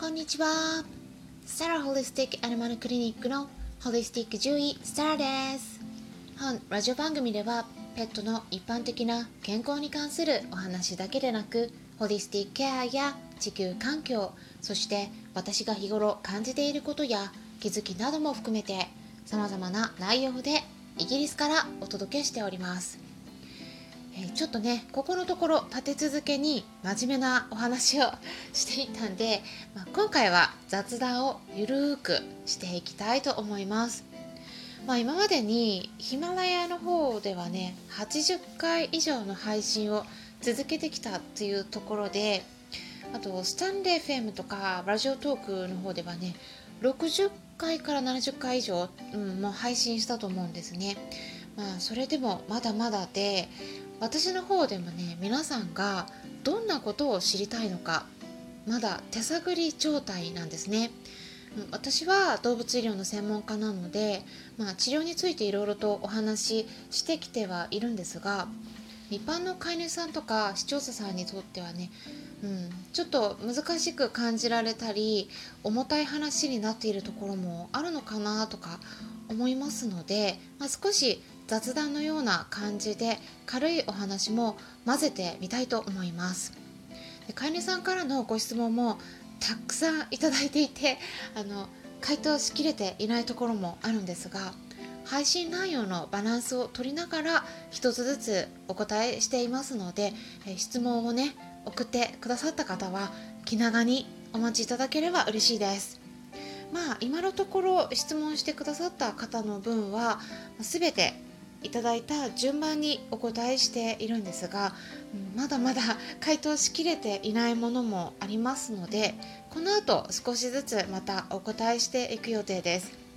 こんにちは。サラホリスティックアニマルクリニックのホリスティック獣医サラです。本ラジオ番組ではペットの一般的な健康に関するお話だけでなくホリスティックケアや地球環境そして私が日頃感じていることや気づきなども含めて様々な内容でイギリスからお届けしております。えちょっとねここのところ立て続けに真面目なお話をしていたんで、まあ、今回は雑談をゆるーくしていきたいと思います、まあ、今までにヒマラヤの方ではね80回以上の配信を続けてきたっていうところであとスタンレー FM とかラジオトークの方ではね60回から70回以上、うん、もう配信したと思うんですね。まあそれでもまだまだで私の方でもね皆さんがどんなことを知りたいのかまだ手探り状態なんですね。私は動物医療の専門家なので、まあ、治療についていろいろとお話ししてきてはいるんですが一般の飼い主さんとか視聴者さんにとってはね、うん、ちょっと難しく感じられたり重たい話になっているところもあるのかなとか思いますので、まあ、少し雑談のような感じで軽いお話も混ぜてみたいと思います。で飼い主さんからのご質問もたくさんいただいていて あの回答しきれていないところもあるんですが配信内容のバランスを取りながら一つずつお答えしていますので質問をね送ってくださった方は気長にお待ちいただければ嬉しいです。まあ今のところ質問してくださった方の分は全ていただいた順番にお答えしているんですがまだまだ回答しきれていないものもありますのでこの後少しずつまたお答えしていく予定です。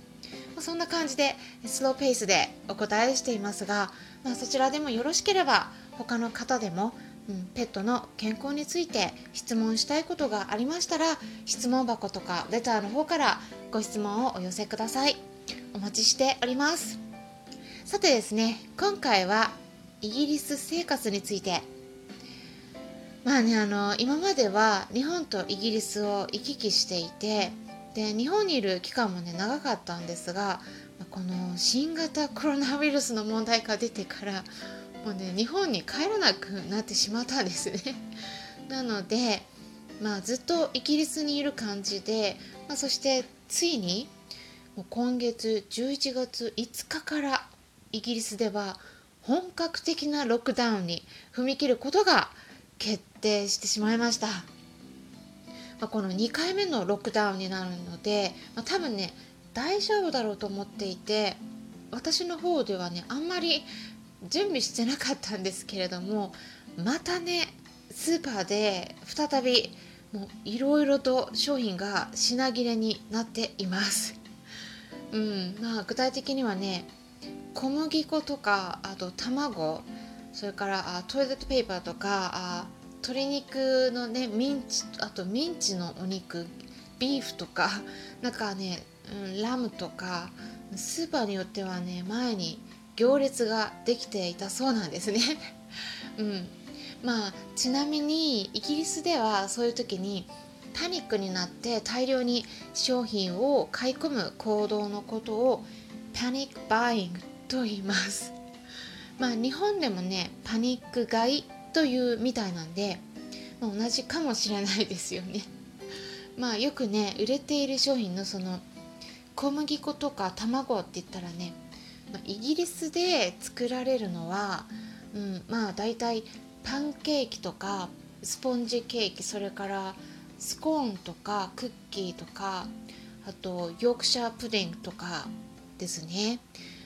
そんな感じでスローペースでお答えしていますが、まあ、そちらでもよろしければ他の方でも、うん、ペットの健康について質問したいことがありましたら質問箱とかレターの方からご質問をお寄せください。お待ちしております。さてですね今回はイギリス生活について。まあねあの今までは日本とイギリスを行き来していてで日本にいる期間もね長かったんですがこの新型コロナウイルスの問題が出てからもうね日本に帰らなくなってしまったんですね。なのでまあずっとイギリスにいる感じで、まあ、そしてついにもう今月11月5日からイギリスでは本格的なロックダウンに踏み切ることが決定してしまいました、まあ、この2回目のロックダウンになるので、まあ、多分ね大丈夫だろうと思っていて私の方ではねあんまり準備してなかったんですけれどもまたねスーパーで再びもういろいろと商品が品切れになっています。うんまあ、具体的にはね小麦粉とかあと卵それからあトイレットペーパーとかあ鶏肉のねミンチあとミンチのお肉ビーフとか なんかね、うん、ラムとかスーパーによってはね前に行列ができていたそうなんですね。うんまあ、ちなみにイギリスではそういう時にパニックになって大量に商品を買い込む行動のことをパニックバイングと言います。まあ日本でもねパニック買いというみたいなんで、まあ、同じかもしれないですよね。まあよくね売れている商品のその小麦粉とか卵って言ったらね、まあ、イギリスで作られるのは、うん、まあ大体パンケーキとかスポンジケーキそれからスコーンとかクッキーとかあとヨークシャープディングとかですね。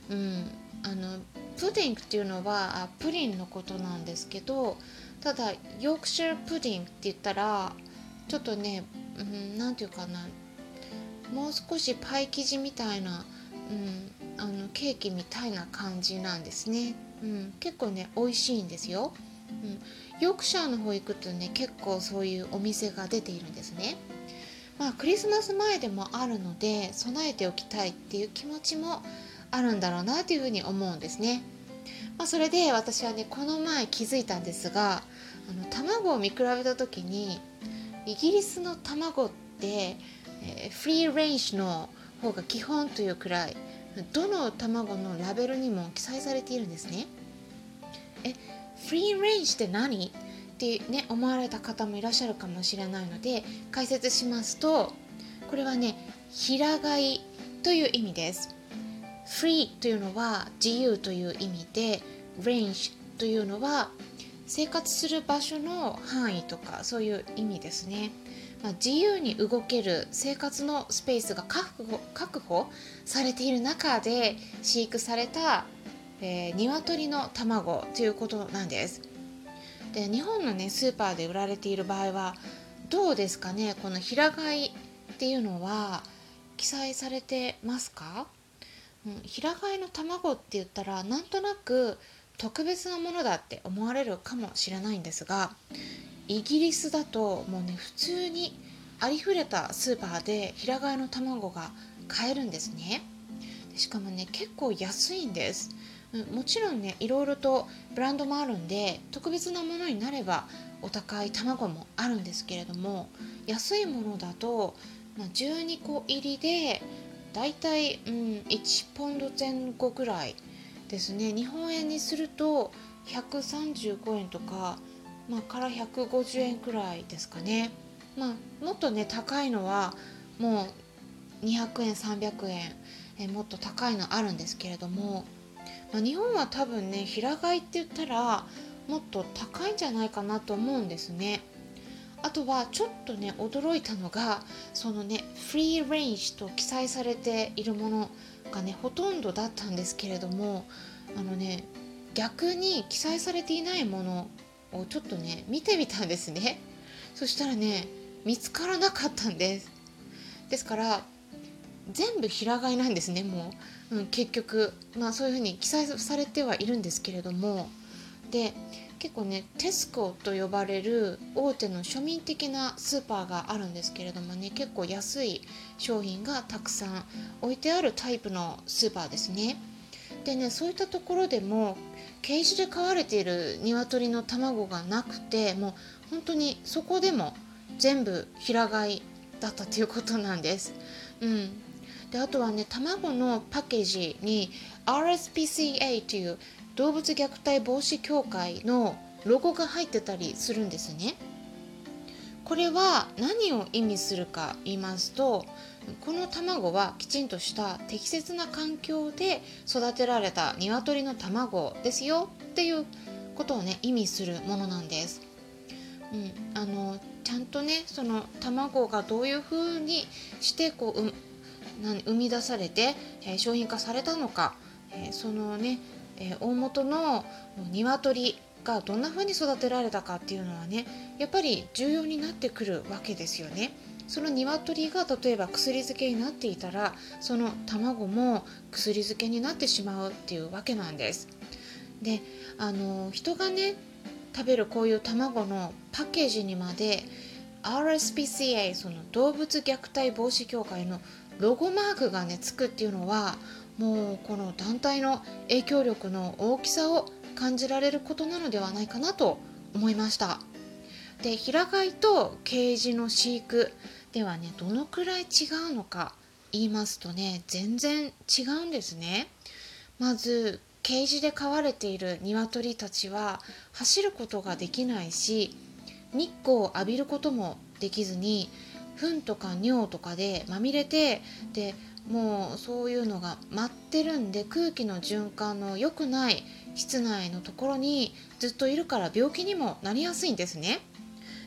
うん、あのプディングっていうのはあプリンのことなんですけどただヨークシャープディングって言ったらちょっとね何、うん、て言うかな。もう少しパイ生地みたいな、うん、あのケーキみたいな感じなんですね、うん、結構ね美味しいんですよ、うん、ヨークシャーの方行くとね結構そういうお店が出ているんですね。まあクリスマス前でもあるので備えておきたいっていう気持ちもあるんだろうなというふうに思うんですね。まあ、それで私はねこの前気づいたんですがあの卵を見比べた時にイギリスの卵って、えー、フリーレンジの方が基本というくらいどの卵のラベルにも記載されているんですねえフリーレンジって何？ってね思われた方もいらっしゃるかもしれないので解説しますとこれはね平飼いという意味です。free というのは自由という意味で range というのは生活する場所の範囲とかそういう意味ですね、まあ、自由に動ける生活のスペースが確保確保されている中で飼育された、えー、鶏の卵ということなんです。で日本のねスーパーで売られている場合はどうですかねこの平飼いっていうのは記載されてますか、うん、平飼いの卵って言ったらなんとなく特別なものだって思われるかもしれないんですがイギリスだともうね普通にありふれたスーパーで平飼いの卵が買えるんですね。しかもね結構安いんです、うん、もちろんねいろいろとブランドもあるんで特別なものになればお高い卵もあるんですけれども安いものだと、まあ、12個入りでだいたい、うん、1ポンド前後ぐらいですね。日本円にすると135円とか、まあ、から150円くらいですかね、まあ、もっとね高いのはもう200円300円えもっと高いのあるんですけれども、日本は多分ね平飼いって言ったらもっと高いんじゃないかなと思うんですね。あとはちょっとね驚いたのがそのねフリーレンジと記載されているものがねほとんどだったんですけれどもあのね逆に記載されていないものをちょっとね見てみたんですねそしたらね見つからなかったんですですから全部平飼いなんですねもう、うん、結局まあそういうふうに記載されてはいるんですけれどもで結構ねテスコと呼ばれる大手の庶民的なスーパーがあるんですけれどもね結構安い商品がたくさん置いてあるタイプのスーパーですね。でねそういったところでもケージで飼われている鶏の卵がなくてもう本当にそこでも全部平飼いだったということなんです。うん、であとはね卵のパッケージに RSPCA という動物虐待防止協会のロゴが入ってたりするんですね。これは何を意味するか言いますとこの卵はきちんとした適切な環境で育てられた鶏の卵ですよっていうことをね意味するものなんです。うん、あのちゃんとねその卵がどういうふうにしてこう、う生み出されて、えー、商品化されたのか、えー、そのねえー、大元の鶏がどんな風に育てられたかっていうのはねやっぱり重要になってくるわけですよね。その鶏が例えば薬漬けになっていたらその卵も薬漬けになってしまうっていうわけなんです。であの人がね食べるこういう卵のパッケージにまで RSPCA その動物虐待防止協会のロゴマークがねつくっていうのはもうこの団体の影響力の大きさを感じられることなのではないかなと思いました。で平飼いとケージの飼育ではねどのくらい違うのか言いますとね全然違うんですね。まずケージで飼われている鶏たちは走ることができないし日光を浴びることもできずに糞とか尿とかでまみれてでもうそういうのが待ってるんで空気の循環の良くない室内のところにずっといるから病気にもなりやすいんですね。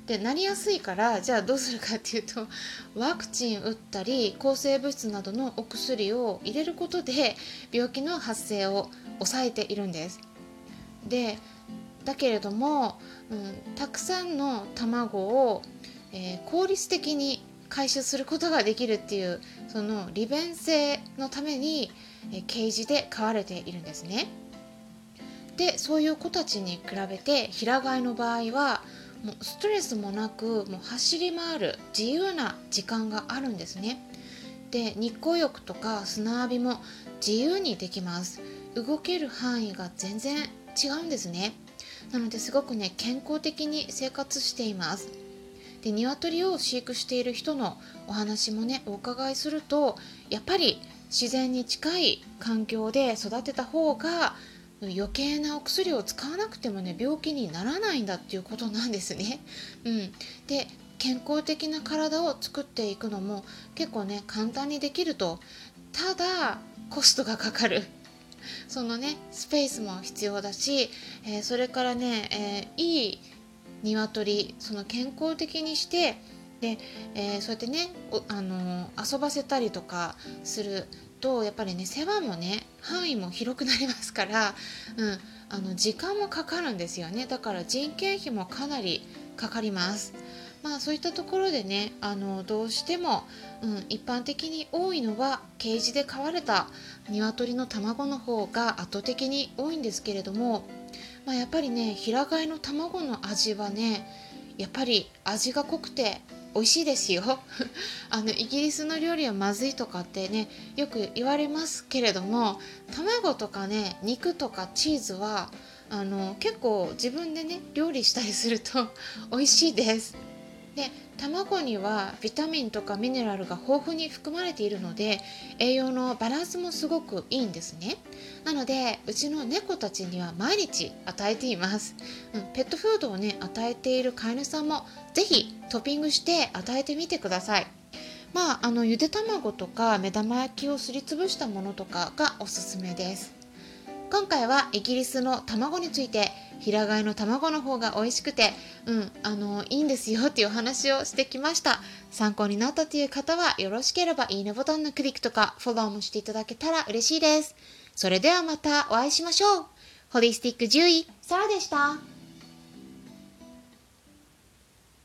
でなりやすいからじゃあどうするかっていうとワクチン打ったり抗生物質などのお薬を入れることで病気の発生を抑えているんです。でだけれども、うん、たくさんの卵を、えー、効率的に回収することができるっていうその利便性のためにケージで飼われているんですね。でそういう子たちに比べて平飼いの場合はもうストレスもなくもう走り回る自由な時間があるんですね。で日光浴とか砂浴びも自由にできます。動ける範囲が全然違うんですね。なのですごくね健康的に生活しています。で鶏を飼育している人のお話もねお伺いするとやっぱり自然に近い環境で育てた方が余計なお薬を使わなくてもね病気にならないんだっていうことなんですね。うん、で健康的な体を作っていくのも結構ね簡単にできるとただコストがかかるそのねスペースも必要だし、えー、それからね、えー、いい鶏その健康的にしてで、えー、そうやってねあの遊ばせたりとかするとやっぱりね世話もね範囲も広くなりますから、うん、あの時間もかかるんですよねだから人件費もかなりかかります。まあそういったところでねあのどうしても、うん、一般的に多いのはケージで飼われた鶏の卵の方が圧倒的に多いんですけれども、まあ、やっぱりね平飼いの卵の味はねやっぱり味が濃くて美味しいですよ。あのイギリスの料理はまずいとかってねよく言われますけれども卵とかね肉とかチーズはあの結構自分でね料理したりすると美味しいです。で卵にはビタミンとかミネラルが豊富に含まれているので栄養のバランスもすごくいいんですね。なのでうちの猫たちには毎日与えています、うん、ペットフードをね与えている飼い主さんも是非トッピングして与えてみてください。まああのゆで卵とか目玉焼きをすりつぶしたものとかがおすすめです。今回はイギリスの卵について平飼いの卵の方が美味しくてうんあのいいんですよっていうお話をしてきました。参考になったという方はよろしければいいねボタンのクリックとかフォローもしていただけたら嬉しいです。それではまたお会いしましょう。ホリスティック獣医サラでした。